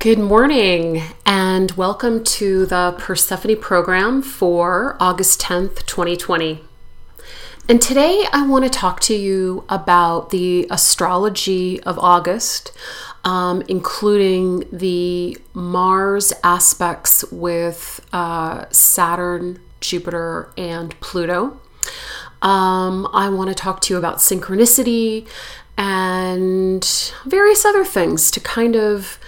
Good morning, and welcome to the Persephone program for August 10th, 2020. And today I want to talk to you about the astrology of August, um, including the Mars aspects with uh, Saturn, Jupiter, and Pluto. Um, I want to talk to you about synchronicity and various other things to kind of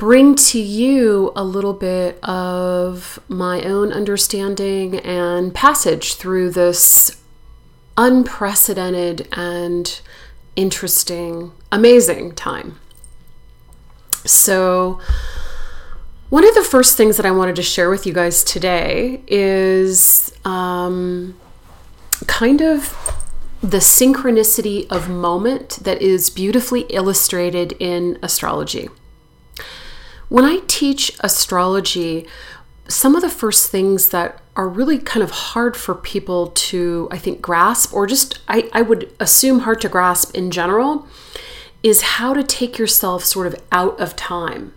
bring to you a little bit of my own understanding and passage through this unprecedented and interesting, amazing time. So, one of the first things that I wanted to share with you guys today is um, kind of the synchronicity of moment that is beautifully illustrated in astrology. When I teach astrology, some of the first things that are really kind of hard for people to, I think, grasp, or just I, I would assume hard to grasp in general, is how to take yourself sort of out of time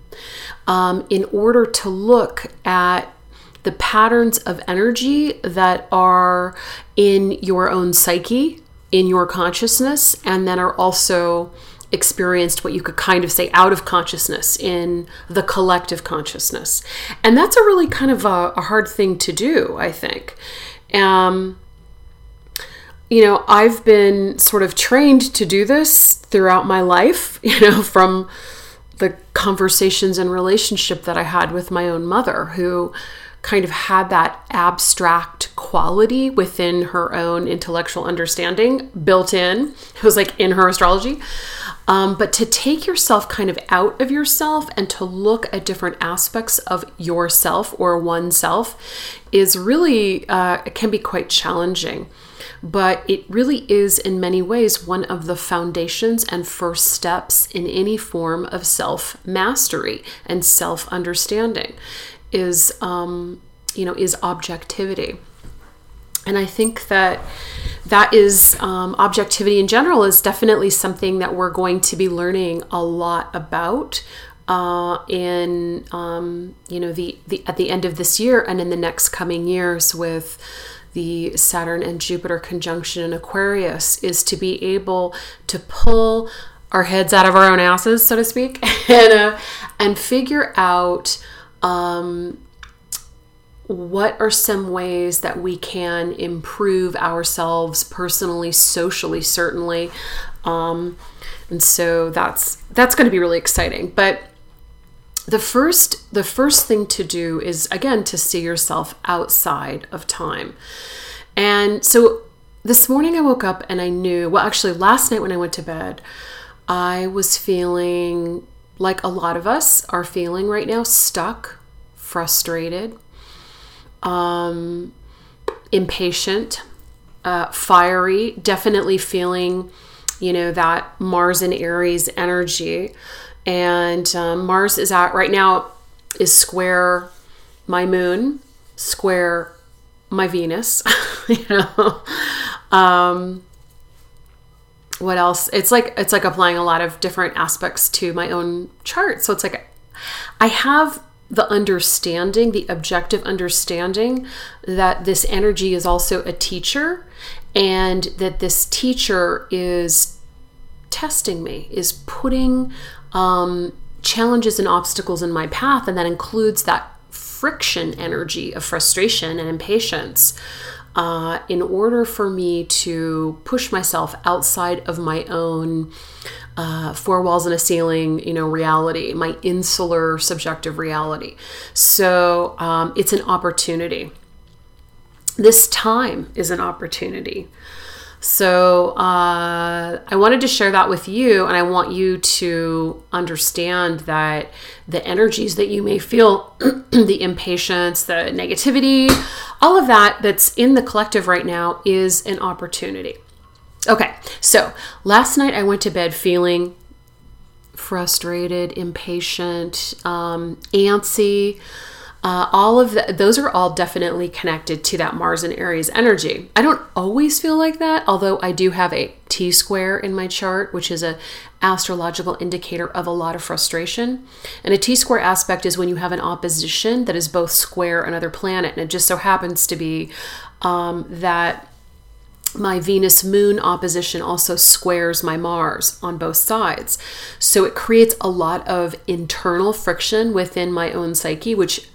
um, in order to look at the patterns of energy that are in your own psyche, in your consciousness, and then are also experienced what you could kind of say out of consciousness in the collective consciousness. And that's a really kind of a, a hard thing to do, I think. Um, you know, I've been sort of trained to do this throughout my life, you know, from the conversations and relationship that I had with my own mother, who kind of had that abstract quality within her own intellectual understanding built in. It was like in her astrology. Um, but to take yourself kind of out of yourself and to look at different aspects of yourself or oneself is really, uh, can be quite challenging. But it really is, in many ways, one of the foundations and first steps in any form of self mastery and self understanding is um, you know is objectivity and i think that that is um, objectivity in general is definitely something that we're going to be learning a lot about uh, in um, you know the, the at the end of this year and in the next coming years with the Saturn and Jupiter conjunction in Aquarius is to be able to pull our heads out of our own asses, so to speak, and uh, and figure out um, what are some ways that we can improve ourselves personally, socially, certainly. Um, and so that's that's going to be really exciting. But the first the first thing to do is again to see yourself outside of time. And so this morning I woke up and I knew, well actually last night when I went to bed, I was feeling like a lot of us are feeling right now stuck, frustrated, um, impatient, uh, fiery, definitely feeling, you know, that Mars and Aries energy. And um, Mars is at right now is square my moon, square my Venus, you know. Um, what else? It's like it's like applying a lot of different aspects to my own chart. So it's like I have the understanding, the objective understanding that this energy is also a teacher and that this teacher is testing me, is putting um, challenges and obstacles in my path, and that includes that friction energy of frustration and impatience. Uh, in order for me to push myself outside of my own uh, four walls and a ceiling, you know, reality, my insular subjective reality. So um, it's an opportunity. This time is an opportunity. So uh, I wanted to share that with you, and I want you to understand that the energies that you may feel, the impatience, the negativity, all of that that's in the collective right now is an opportunity. Okay, so last night I went to bed feeling frustrated, impatient, um, antsy. uh, all of the, those are all definitely connected to that Mars and Aries energy. I don't always feel like that, although I do have a T square in my chart, which is a astrological indicator of a lot of frustration. And a T square aspect is when you have an opposition that is both square another planet, and it just so happens to be um, that my Venus Moon opposition also squares my Mars on both sides. So it creates a lot of internal friction within my own psyche, which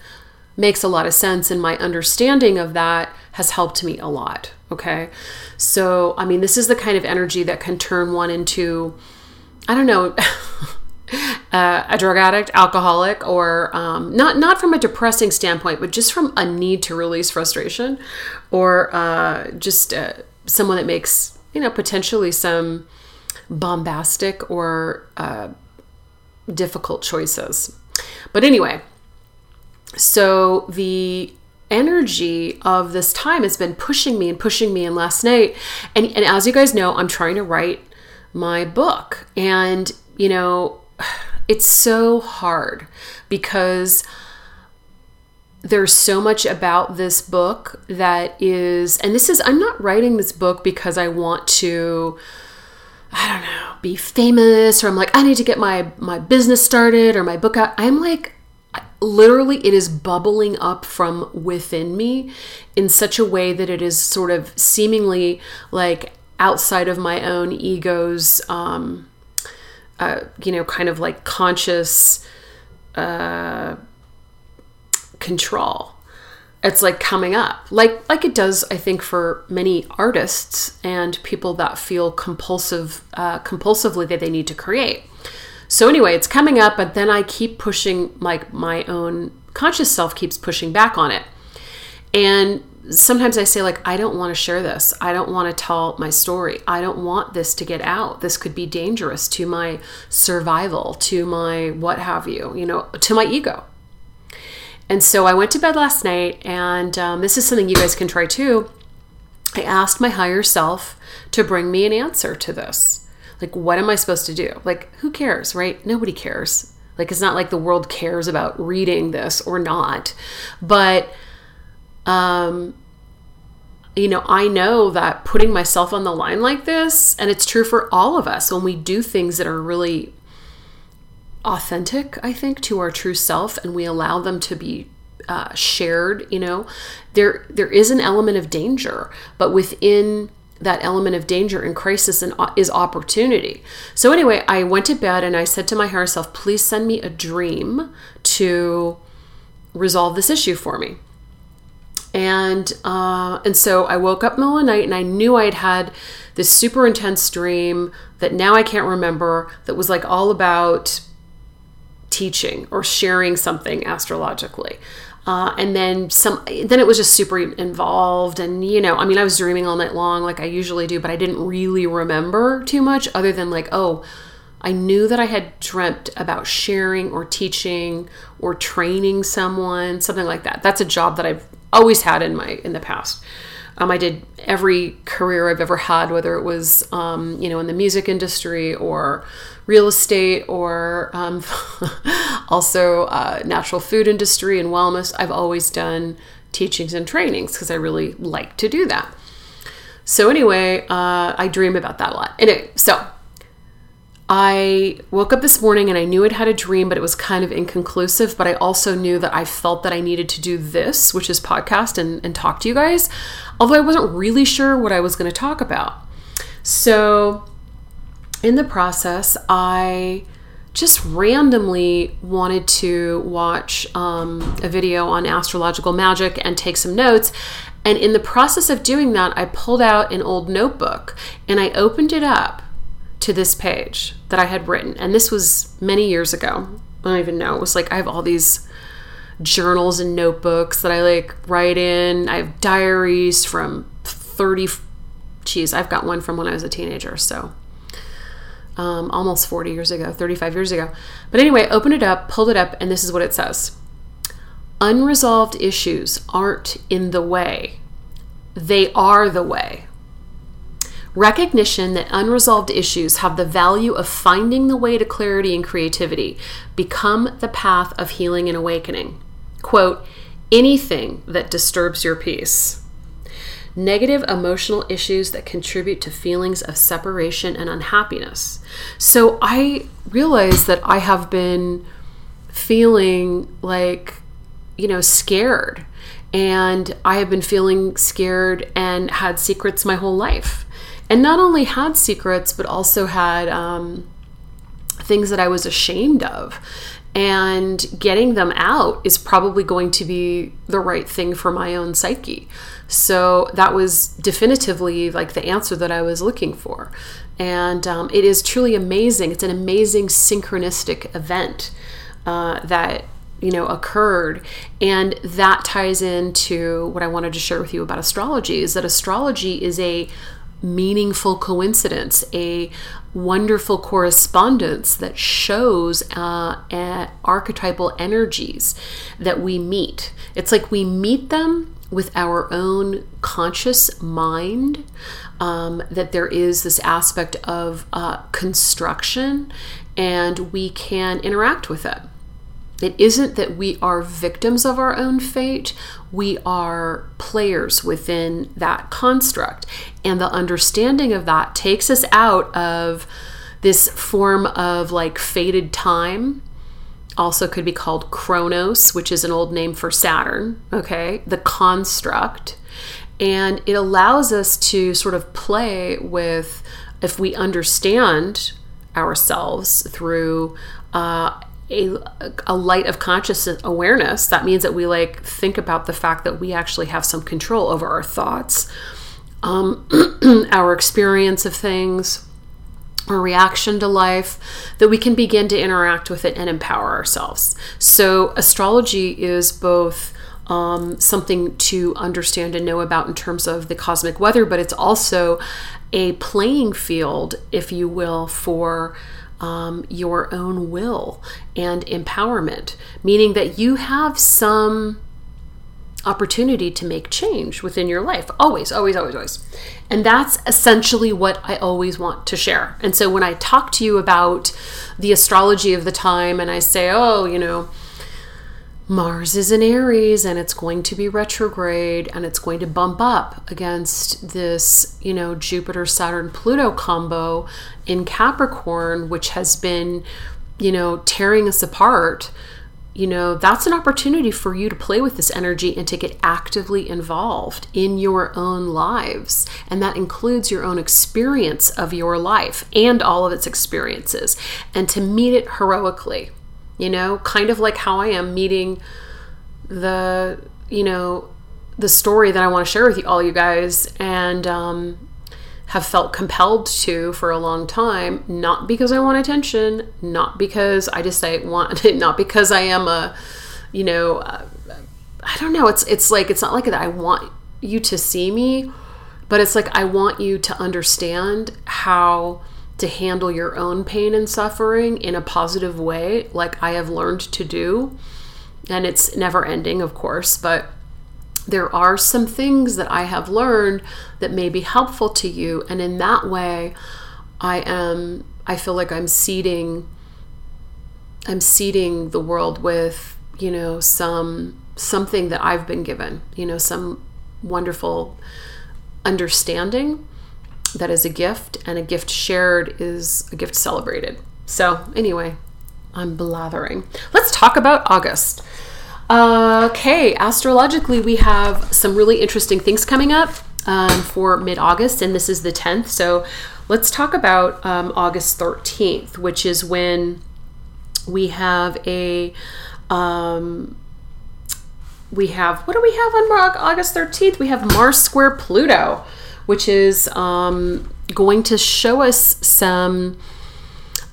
makes a lot of sense. And my understanding of that has helped me a lot. Okay. So, I mean, this is the kind of energy that can turn one into, I don't know. Uh, a drug addict, alcoholic, or um, not not from a depressing standpoint, but just from a need to release frustration, or uh, just uh, someone that makes you know potentially some bombastic or uh, difficult choices. But anyway, so the energy of this time has been pushing me and pushing me. And last night, and, and as you guys know, I'm trying to write my book. And, you know, it's so hard because there's so much about this book that is, and this is, I'm not writing this book because I want to. I don't know, be famous or I'm like I need to get my my business started or my book out. I'm like literally it is bubbling up from within me in such a way that it is sort of seemingly like outside of my own ego's um uh, you know kind of like conscious uh control. It's like coming up. Like like it does i think for many artists and people that feel compulsive uh, compulsively that they need to create. So anyway it's coming up but then i keep pushing like my own conscious self keeps pushing back on it. And sometimes i say like i don't want to share this. I don't want to tell my story. I don't want this to get out. This could be dangerous to my survival to my what have you you know to my ego and so I went to bed last night, and um, this is something you guys can try too. I asked my higher self to bring me an answer to this. Like, what am I supposed to do? Like, who cares, right? Nobody cares. Like, it's not like the world cares about reading this or not. But, um, you know, I know that putting myself on the line like this, and it's true for all of us when we do things that are really authentic, I think, to our true self, and we allow them to be uh, shared. You know, there there is an element of danger, but within that element of danger and crisis and uh, is opportunity. So anyway, I went to bed and I said to my higher self, "Please send me a dream to resolve this issue for me." And uh, and so I woke up middle of the night and I knew I had had this super intense dream that now I can't remember that was like all about teaching or sharing something astrologically. Uh, and then some then it was just super involved and you know i mean i was dreaming all night long like i usually do but i didn't really remember too much other than like oh i knew that i had dreamt about sharing or teaching or training someone something like that that's a job that i've always had in my in the past um, I did every career I've ever had, whether it was, um, you know, in the music industry or real estate or um, also uh, natural food industry and wellness. I've always done teachings and trainings because I really like to do that. So anyway, uh, I dream about that a lot. Anyway, so I woke up this morning and I knew I'd had a dream, but it was kind of inconclusive. But I also knew that I felt that I needed to do this, which is podcast and, and talk to you guys, although I wasn't really sure what I was going to talk about. So, in the process, I just randomly wanted to watch um, a video on astrological magic and take some notes. And in the process of doing that, I pulled out an old notebook and I opened it up to this page that I had written. And this was many years ago. I don't even know. It was like I have all these journals and notebooks that I like write in. I have diaries from 30 geez, I've got one from when I was a teenager, so um, almost 40 years ago, 35 years ago. But anyway, opened it up, pulled it up, and this is what it says Unresolved issues aren't in the way, they are the way. Recognition that unresolved issues have the value of finding the way to clarity and creativity become the path of healing and awakening. quote, anything that disturbs your peace. Negative emotional issues that contribute to feelings of separation and unhappiness. So I realize that I have been feeling like, you know, scared. And I have been feeling scared and had secrets my whole life. And not only had secrets, but also had um, things that I was ashamed of and getting them out is probably going to be the right thing for my own psyche. So that was definitively like the answer that I was looking for. And um, it is truly amazing. It's an amazing synchronistic event uh, that you know occurred and that ties into what i wanted to share with you about astrology is that astrology is a meaningful coincidence, a wonderful correspondence that shows uh, archetypal energies that we meet. It's like we meet them with our own conscious mind. Um, that there is this aspect of uh, construction and we can interact with it. It isn't that we are victims of our own fate, we are players within that construct. And the understanding of that takes us out of this form of like fated time. Also, could be called Kronos, which is an old name for Saturn, okay? The construct. And it allows us to sort of play with, if we understand ourselves through uh, a, a light of conscious awareness. That means that we like think about the fact that we actually have some control over our thoughts um, our experience of things our reaction to life that we can begin to interact with it and empower ourselves. So astrology is both um, something to understand and know about in terms of the cosmic weather but it's also a playing field if you will for um, your own will and empowerment, meaning that you have some opportunity to make change within your life. Always, always, always, always. And that's essentially what I always want to share. And so when I talk to you about the astrology of the time and I say, oh, you know, Mars is in Aries and it's going to be retrograde and it's going to bump up against this, you know, Jupiter, Saturn, Pluto combo in Capricorn, which has been, you know, tearing us apart. You know, that's an opportunity for you to play with this energy and to get actively involved in your own lives. And that includes your own experience of your life and all of its experiences, and to meet it heroically you know, kind of like how I am meeting the, you know, the story that I want to share with you all you guys and um, have felt compelled to for a long time, not because I want attention, not because I just I want it, not because I am a, you know, I don't know. It's it's like it's not like that I want you to see me, but it's like I want you to understand how to handle your own pain and suffering in a positive way, like I have learned to do. And it's never ending, of course, but there are some things that I have learned that may be helpful to you. And in that way, I am, I feel like I'm seeding, I'm seeding the world with, you know, some, something that I've been given, you know, some wonderful understanding that is a gift, and a gift shared is a gift celebrated. So, anyway, I'm blathering. Let's talk about August. Okay, astrologically, we have some really interesting things coming up um, for mid August, and this is the 10th. So, let's talk about um, August 13th, which is when we have a. Um, we have, what do we have on August 13th? We have Mars square Pluto which is um, going to show us some,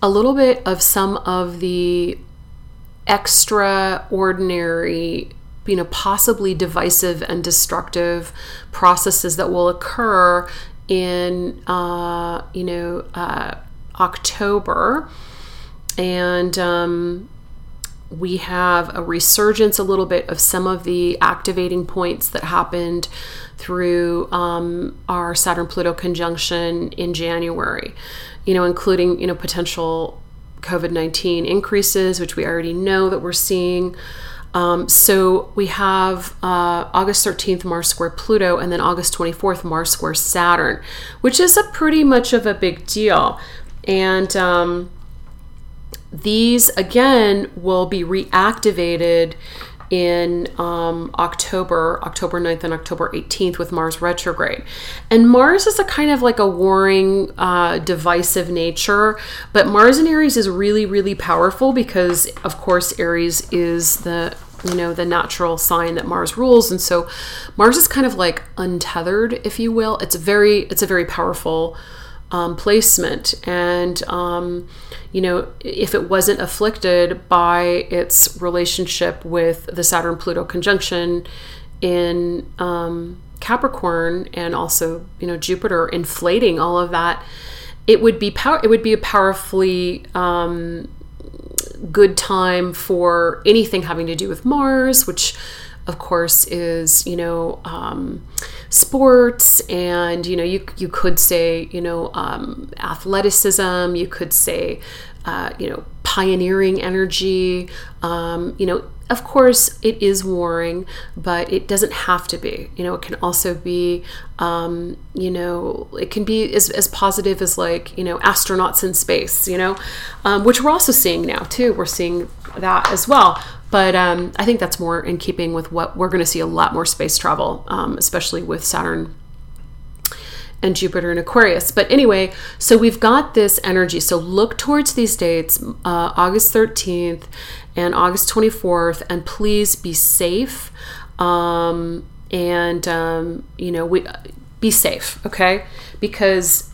a little bit of some of the extraordinary you know possibly divisive and destructive processes that will occur in uh, you know uh, October. And um, we have a resurgence a little bit of some of the activating points that happened through um, our Saturn Pluto conjunction in January, you know, including, you know, potential COVID 19 increases, which we already know that we're seeing. Um, so we have uh, August 13th, Mars square Pluto, and then August 24th, Mars square Saturn, which is a pretty much of a big deal. And um, these again will be reactivated in um, October, October 9th and October 18th with Mars retrograde. And Mars is a kind of like a warring, uh, divisive nature, but Mars in Aries is really, really powerful because, of course, Aries is the you know the natural sign that mars rules and so mars is kind of like untethered if you will it's very it's a very powerful um, placement. And, um, you know, if it wasn't afflicted by its relationship with the Saturn Pluto conjunction in um, Capricorn and also, you know, Jupiter inflating all of that, it would be power. It would be a powerfully um, good time for anything having to do with Mars, which of course, is you know um, sports, and you know you you could say you know um, athleticism. You could say uh, you know pioneering energy. Um, you know, of course, it is warring, but it doesn't have to be. You know, it can also be um, you know it can be as, as positive as like you know astronauts in space. You know, um, which we're also seeing now too. We're seeing that as well. But um, I think that's more in keeping with what we're going to see a lot more space travel, um, especially with Saturn and Jupiter and Aquarius. But anyway, so we've got this energy. So look towards these dates, uh, August 13th and August 24th, and please be safe. Um, and, um, you know, we be safe, okay? Because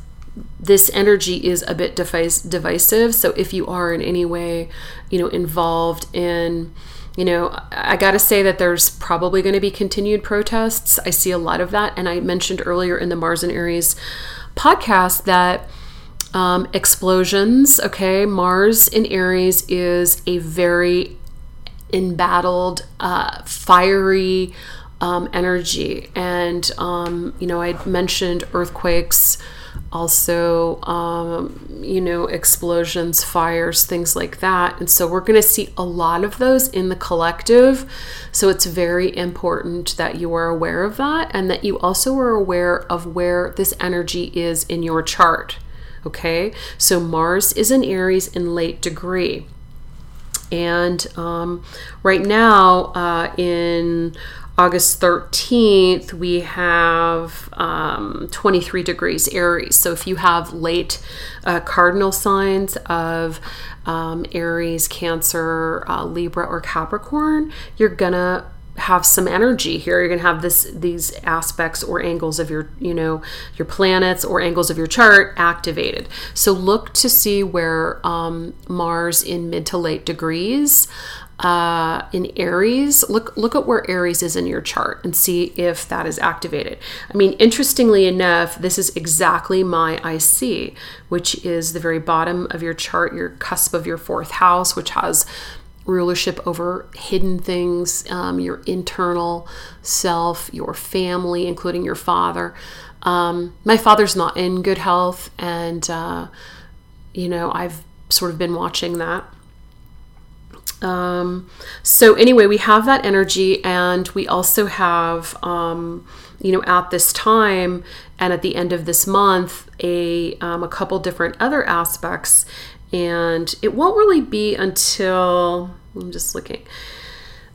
this energy is a bit divisive. So if you are in any way, you know, involved in, you know, I got to say that there's probably going to be continued protests. I see a lot of that. And I mentioned earlier in the Mars and Aries podcast that um, explosions, okay, Mars in Aries is a very embattled, uh, fiery um, energy. And, um, you know, I mentioned earthquakes also um, you know explosions fires things like that. And so we're going to see a lot of those in the collective. So it's very important that you are aware of that and that you also are aware of where this energy is in your chart okay? So mars is in aries in late degree. And um, right now uh, in August 13th, we have um, 23 degrees Aries. So if you have late uh, cardinal signs of um, Aries, Cancer, uh, Libra, or Capricorn, you're gonna have some energy here you're going to have this these aspects or angles of your you know your planets or angles of your chart activated so look to see where um, mars in mid to late degrees uh, in Aries, look look at where Aries is in your chart and see if that is activated. I mean, interestingly enough, this is exactly my IC, which is the very bottom of your chart, your cusp of your fourth house, which has rulership over hidden things, um, your internal self, your family, including your father. Um, my father's not in good health, and uh, you know I've sort of been watching that. Um, so anyway, we have that energy, and we also have, um, you know, at this time and at the end of this month, a um, a couple different other aspects, and it won't really be until I'm just looking.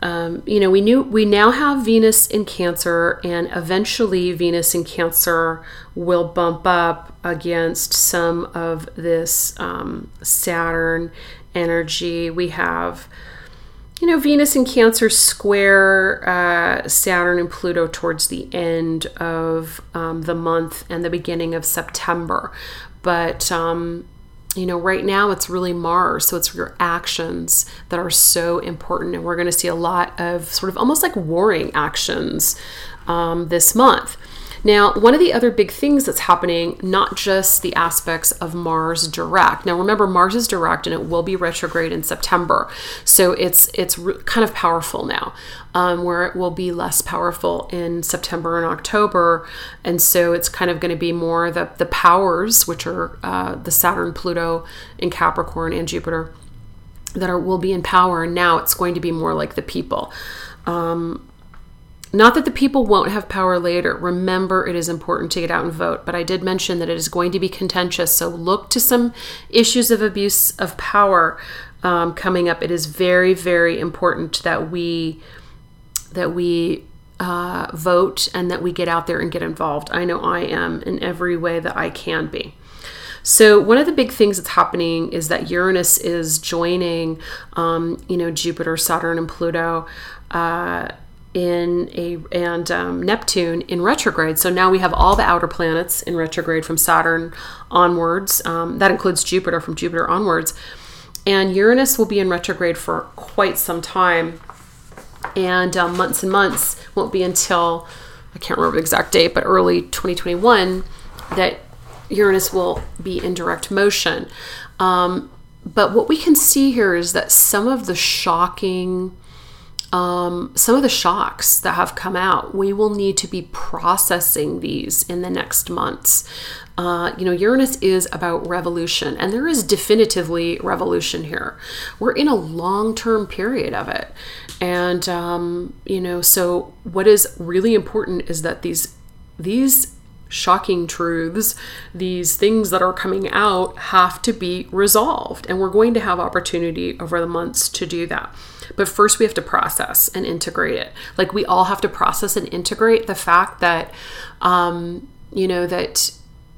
Um, you know, we knew we now have Venus in Cancer, and eventually Venus in Cancer will bump up against some of this um, Saturn energy. We have, you know, Venus in Cancer square uh, Saturn and Pluto towards the end of um, the month and the beginning of September. But, um, you know, right now it's really Mars. So it's your actions that are so important. And we're going to see a lot of sort of almost like warring actions um, this month. Now, one of the other big things that's happening, not just the aspects of Mars direct. Now, remember Mars is direct and it will be retrograde in September, so it's it's re- kind of powerful now, um, where it will be less powerful in September and October, and so it's kind of going to be more the the powers, which are uh, the Saturn, Pluto, and Capricorn, and Jupiter that are will be in power. And now it's going to be more like the people. Um, not that the people won't have power later. Remember, it is important to get out and vote. But I did mention that it is going to be contentious. So look to some issues of abuse of power um, coming up. It is very, very important that we that we uh, vote and that we get out there and get involved. I know I am in every way that I can be. So one of the big things that's happening is that Uranus is joining, um, you know, Jupiter, Saturn, and Pluto. Uh, in a and um, Neptune in retrograde. So now we have all the outer planets in retrograde from Saturn onwards. Um, that includes Jupiter from Jupiter onwards, and Uranus will be in retrograde for quite some time, and um, months and months won't be until I can't remember the exact date, but early 2021 that Uranus will be in direct motion. Um, but what we can see here is that some of the shocking um, some of the shocks that have come out, we will need to be processing these in the next months. Uh, you know, Uranus is about revolution, and there is definitively revolution here. We're in a long term period of it. And, um, you know, so what is really important is that these, these, shocking truths, these things that are coming out have to be resolved. And we're going to have opportunity over the months to do that. But first, we have to process and integrate it. Like we all have to process and integrate the fact that, um, you know, that,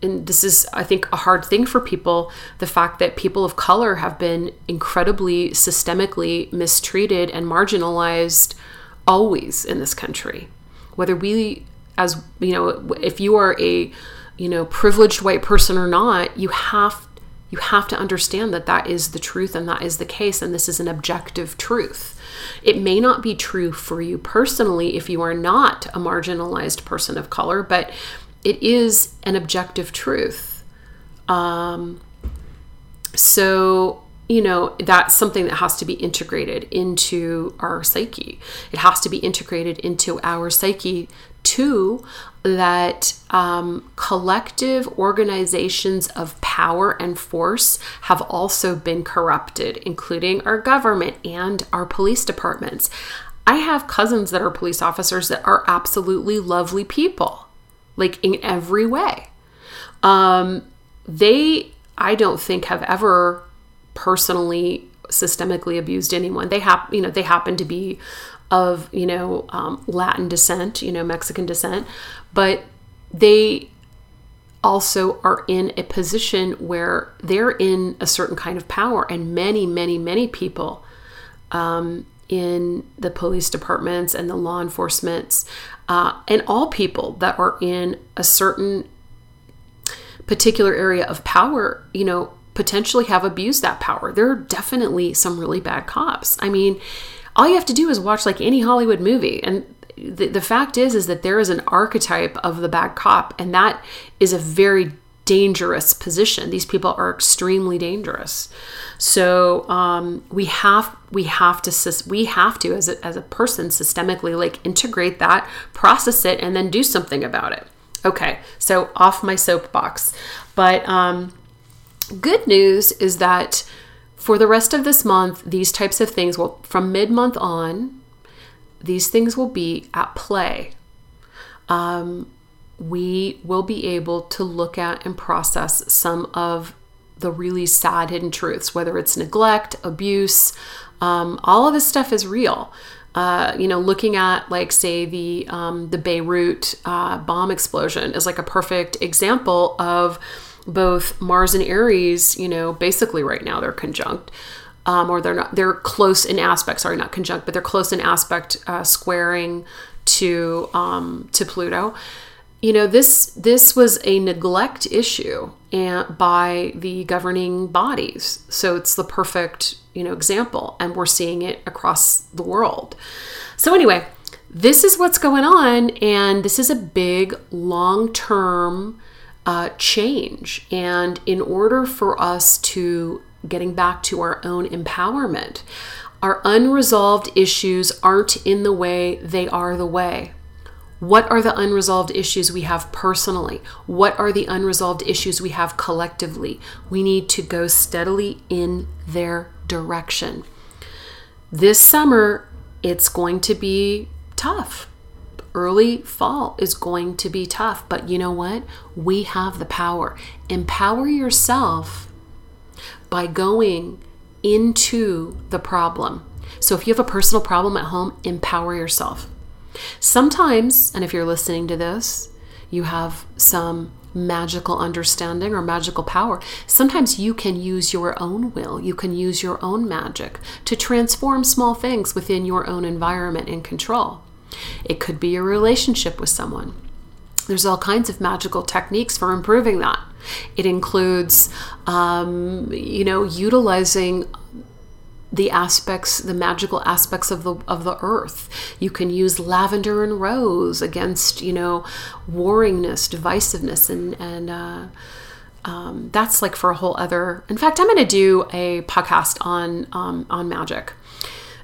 and this is, I think, a hard thing for people the fact that people of color have been incredibly systemically mistreated and marginalized always in this country. Whether we, as, you know, if you are a, you know, privileged white person or not, you have you have to understand that that is the truth and that is the case, and this is an objective truth. It may not be true for you personally if you are not a marginalized person of color, but it is an objective truth. Um, so, you know, that's something that has to be integrated into our psyche. It has to be integrated into our psyche Two, that um, collective organizations of power and force have also been corrupted, including our government and our police departments. I have cousins that are police officers that are absolutely lovely people, like in every way. Um, they, I don't think, have ever personally systemically abused anyone. They have, you know, they happen to be of you know um, Latin descent, you know Mexican descent, but they also are in a position where they're in a certain kind of power, and many, many, many people um, in the police departments and the law enforcements, uh, and all people that are in a certain particular area of power, you know, potentially have abused that power. There are definitely some really bad cops. I mean, all you have to do is watch like any Hollywood movie. And the, the fact is is that there is an archetype of the bad cop and that is a very dangerous position. These people are extremely dangerous. So um, we have we have to we have to as a, as a person systemically like integrate that process it and then do something about it. Okay so off my soapbox. But um, good news is that for the rest of this month, these types of things will, from mid month on, these things will be at play. Um, we will be able to look at and process some of the really sad hidden truths, whether it's neglect, abuse, um, all of this stuff is real. Uh, you know, looking at like say the um, the Beirut uh, bomb explosion is like a perfect example of both Mars and Aries, you know, basically right now they're conjunct. Um, or they're not they're close in aspect sorry not conjunct but they're close in aspect uh, squaring to um, to pluto you know this this was a neglect issue and by the governing bodies so it's the perfect you know example and we're seeing it across the world so anyway this is what's going on and this is a big long term uh, change. And in order for us to getting back to our own empowerment, our unresolved issues aren't in the way, they are the way. What are the unresolved issues we have personally? What are the unresolved issues we have collectively? We need to go steadily in their direction. This summer, it's going to be tough. Early fall is going to be tough, but you know what? We have the power. Empower yourself by going into the problem. So if you have a personal problem at home, empower yourself. Sometimes, and if you're listening to this, you have some magical understanding or magical power. Sometimes you can use your own will, you can use your own magic to transform small things within your own environment and control. It could be a relationship with someone. There's all kinds of magical techniques for improving that. It includes, um, you know, utilizing the aspects the magical aspects of the of the earth you can use lavender and rose against you know warringness divisiveness and and uh, um, that's like for a whole other in fact i'm going to do a podcast on um, on magic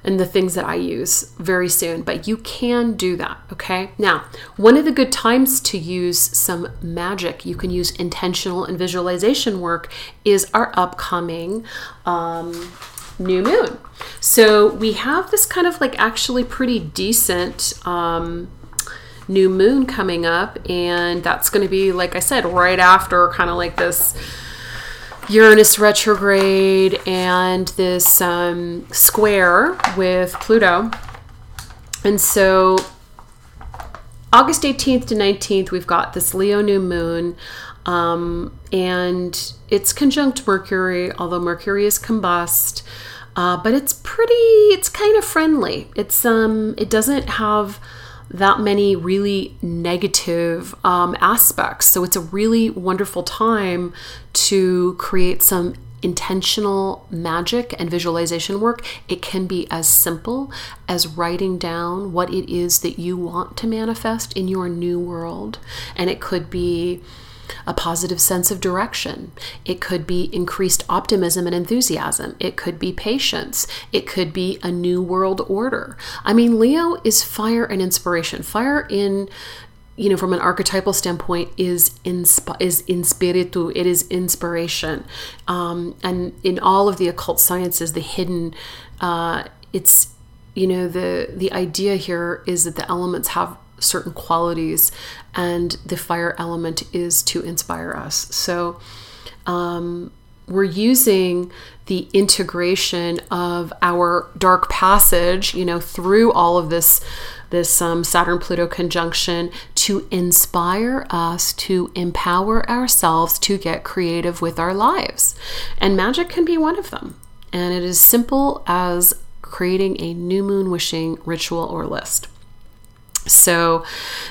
and the things that I use very soon. But you can do that, okay? Now, one of the good times to use some magic, you can use intentional and visualization work, is our upcoming um, new moon. So we have this kind of like actually pretty decent um, new moon coming up, and that's going to be, like I said, right after kind of like this Uranus retrograde and this um, square with Pluto. And so August 18th to 19th, we've got this Leo new moon. Um, and it's conjunct Mercury, although Mercury is combust. Uh, but it's pretty, it's kind of friendly. It's um, it doesn't have that many really negative um, aspects. So it's a really wonderful time to create some intentional magic and visualization work, it can be as simple as writing down what it is that you want to manifest in your new world. And it could be a positive sense of direction. It could be increased optimism and enthusiasm. It could be patience. It could be a new world order. I mean, Leo is fire and inspiration. Fire in you know, from an archetypal standpoint, is is inspiritu. It is inspiration, um, and in all of the occult sciences, the hidden, uh, it's you know the the idea here is that the elements have certain qualities, and the fire element is to inspire us. So um, we're using the integration of our dark passage, you know, through all of this this um, Saturn Pluto conjunction to inspire us to empower ourselves to get creative with our lives. And magic can be one of them. And it is simple as creating a new moon wishing ritual or list. So,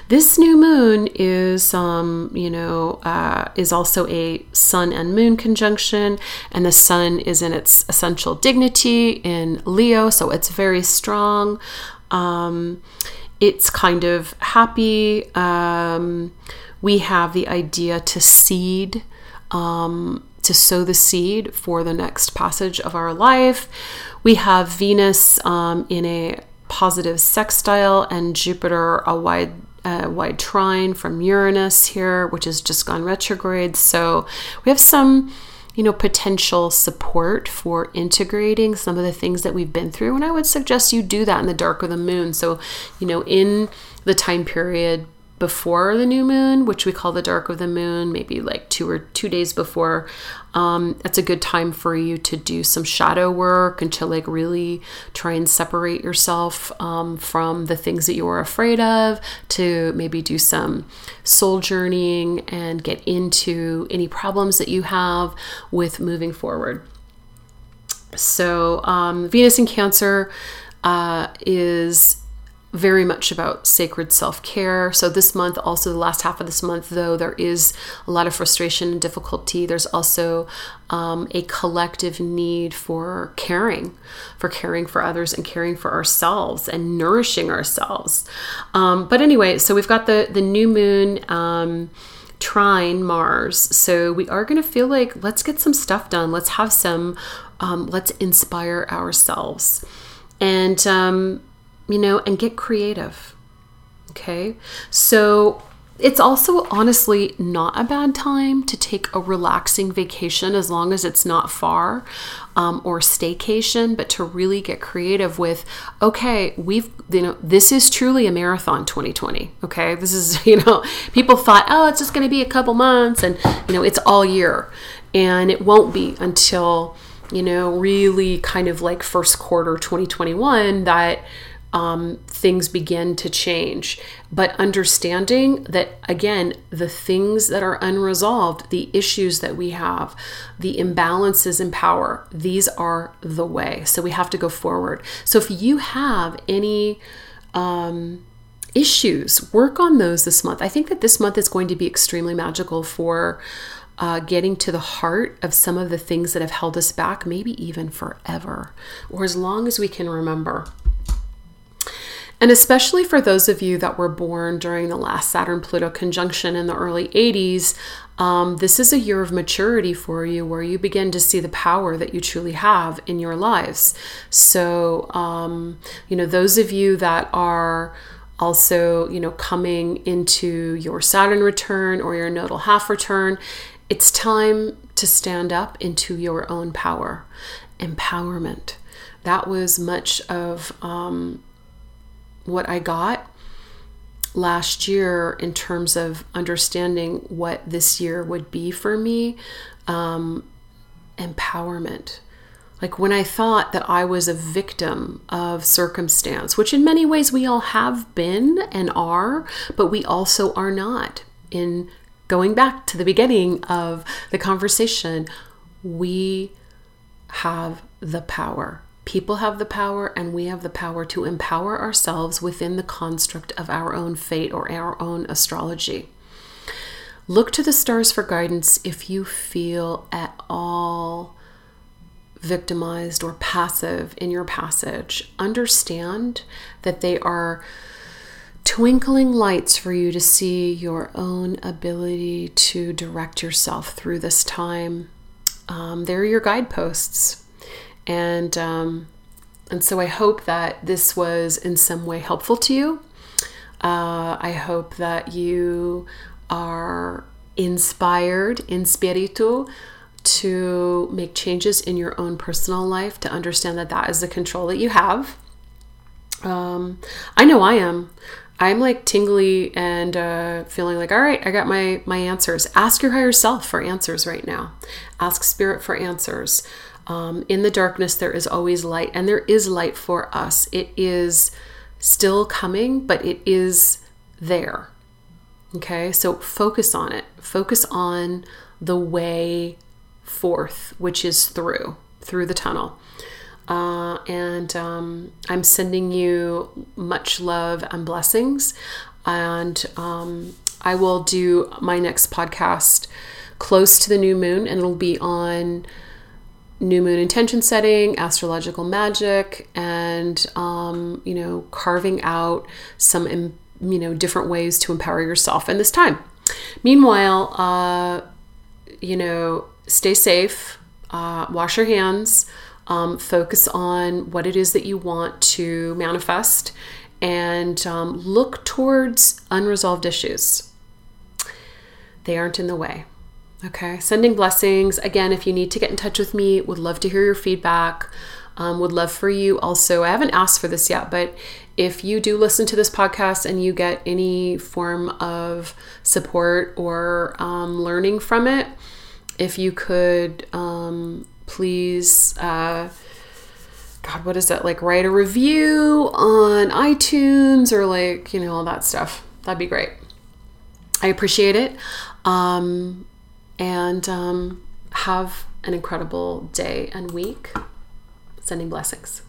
this new moon is, um, you know, uh, is also a sun and moon conjunction, and the sun is in its essential dignity in Leo, so it's very strong. Um, it's kind of happy. Um, we have the idea to seed, um, to sow the seed for the next passage of our life. We have Venus um, in a positive sextile and Jupiter a wide uh, wide trine from Uranus here, which has just gone retrograde. So we have some, you know, potential support for integrating some of the things that we've been through. And I would suggest you do that in the dark of the moon. So, you know, in the time period before the new moon, which we call the dark of the moon, maybe like two or two days before. Um, that's a good time for you to do some shadow work and to like really try and separate yourself um, from the things that you're afraid of, to maybe do some soul journeying and get into any problems that you have with moving forward. So, um, Venus in Cancer uh, is very much about sacred self care. So, this month, also the last half of this month, though, there is a lot of frustration and difficulty. There's also um, a collective need for caring, for caring for others and caring for ourselves and nourishing ourselves. Um, but anyway, so we've got the, the new moon. Um, trine Mars. So we are going to feel like let's get some stuff done. Let's have some, um, let's inspire ourselves. And um, you know, and get creative. Okay. So it's also honestly not a bad time to take a relaxing vacation as long as it's not far um, or staycation, but to really get creative with, okay, we've, you know, this is truly a marathon 2020. Okay. This is, you know, people thought, oh, it's just going to be a couple months and, you know, it's all year. And it won't be until, you know, really kind of like first quarter 2021 that um, things begin to change. But understanding that, again, the things that are unresolved, the issues that we have, the imbalances in power, these are the way. So we have to go forward. So if you have any, um, issues work on those this month i think that this month is going to be extremely magical for uh, getting to the heart of some of the things that have held us back maybe even forever or as long as we can remember and especially for those of you that were born during the last Saturn Pluto conjunction in the early 80s, um, this is a year of maturity for you where you begin to see the power that you truly have in your lives. So, um, you know, those of you that are also, you know, coming into your Saturn return or your nodal half return, it's time to stand up into your own power, empowerment. That was much of um, what I got last year in terms of understanding what this year would be for me um, empowerment. Like when I thought that I was a victim of circumstance, which in many ways we all have been and are, but we also are not. In going back to the beginning of the conversation, we have the power. People have the power, and we have the power to empower ourselves within the construct of our own fate or our own astrology. Look to the stars for guidance if you feel at all victimized or passive in your passage. Understand that they are twinkling lights for you to see your own ability to direct yourself through this time. Um, they're your guideposts and um, and so I hope that this was in some way helpful to you. Uh, I hope that you are inspired in spiritu to make changes in your own personal life to understand that that is the control that you have. Um, I know I am. I'm like tingly and uh, feeling like, all right, I got my my answers. Ask your higher self for answers right now. Ask spirit for answers. Um, in the darkness, there is always light, and there is light for us. It is still coming, but it is there. Okay, so focus on it. Focus on the way forth, which is through, through the tunnel. Uh, and um, I'm sending you much love and blessings. And um, I will do my next podcast close to the new moon, and it'll be on new moon intention setting, astrological magic, and um, you know, carving out some you know different ways to empower yourself in this time. Meanwhile, uh, you know, stay safe, uh, wash your hands, um, focus on what it is that you want to manifest, and um, look towards unresolved issues. They aren't in the way. Okay, sending blessings. Again, if you need to get in touch with me, would love to hear your feedback. Um, would love for you also. I haven't asked for this yet, but if you do listen to this podcast and you get any form of support or um, learning from it, if you could um, please, uh, God, what is that? Like, write a review on iTunes or like, you know, all that stuff. That'd be great. I appreciate it. Um, and um, have an incredible day and week. Sending blessings.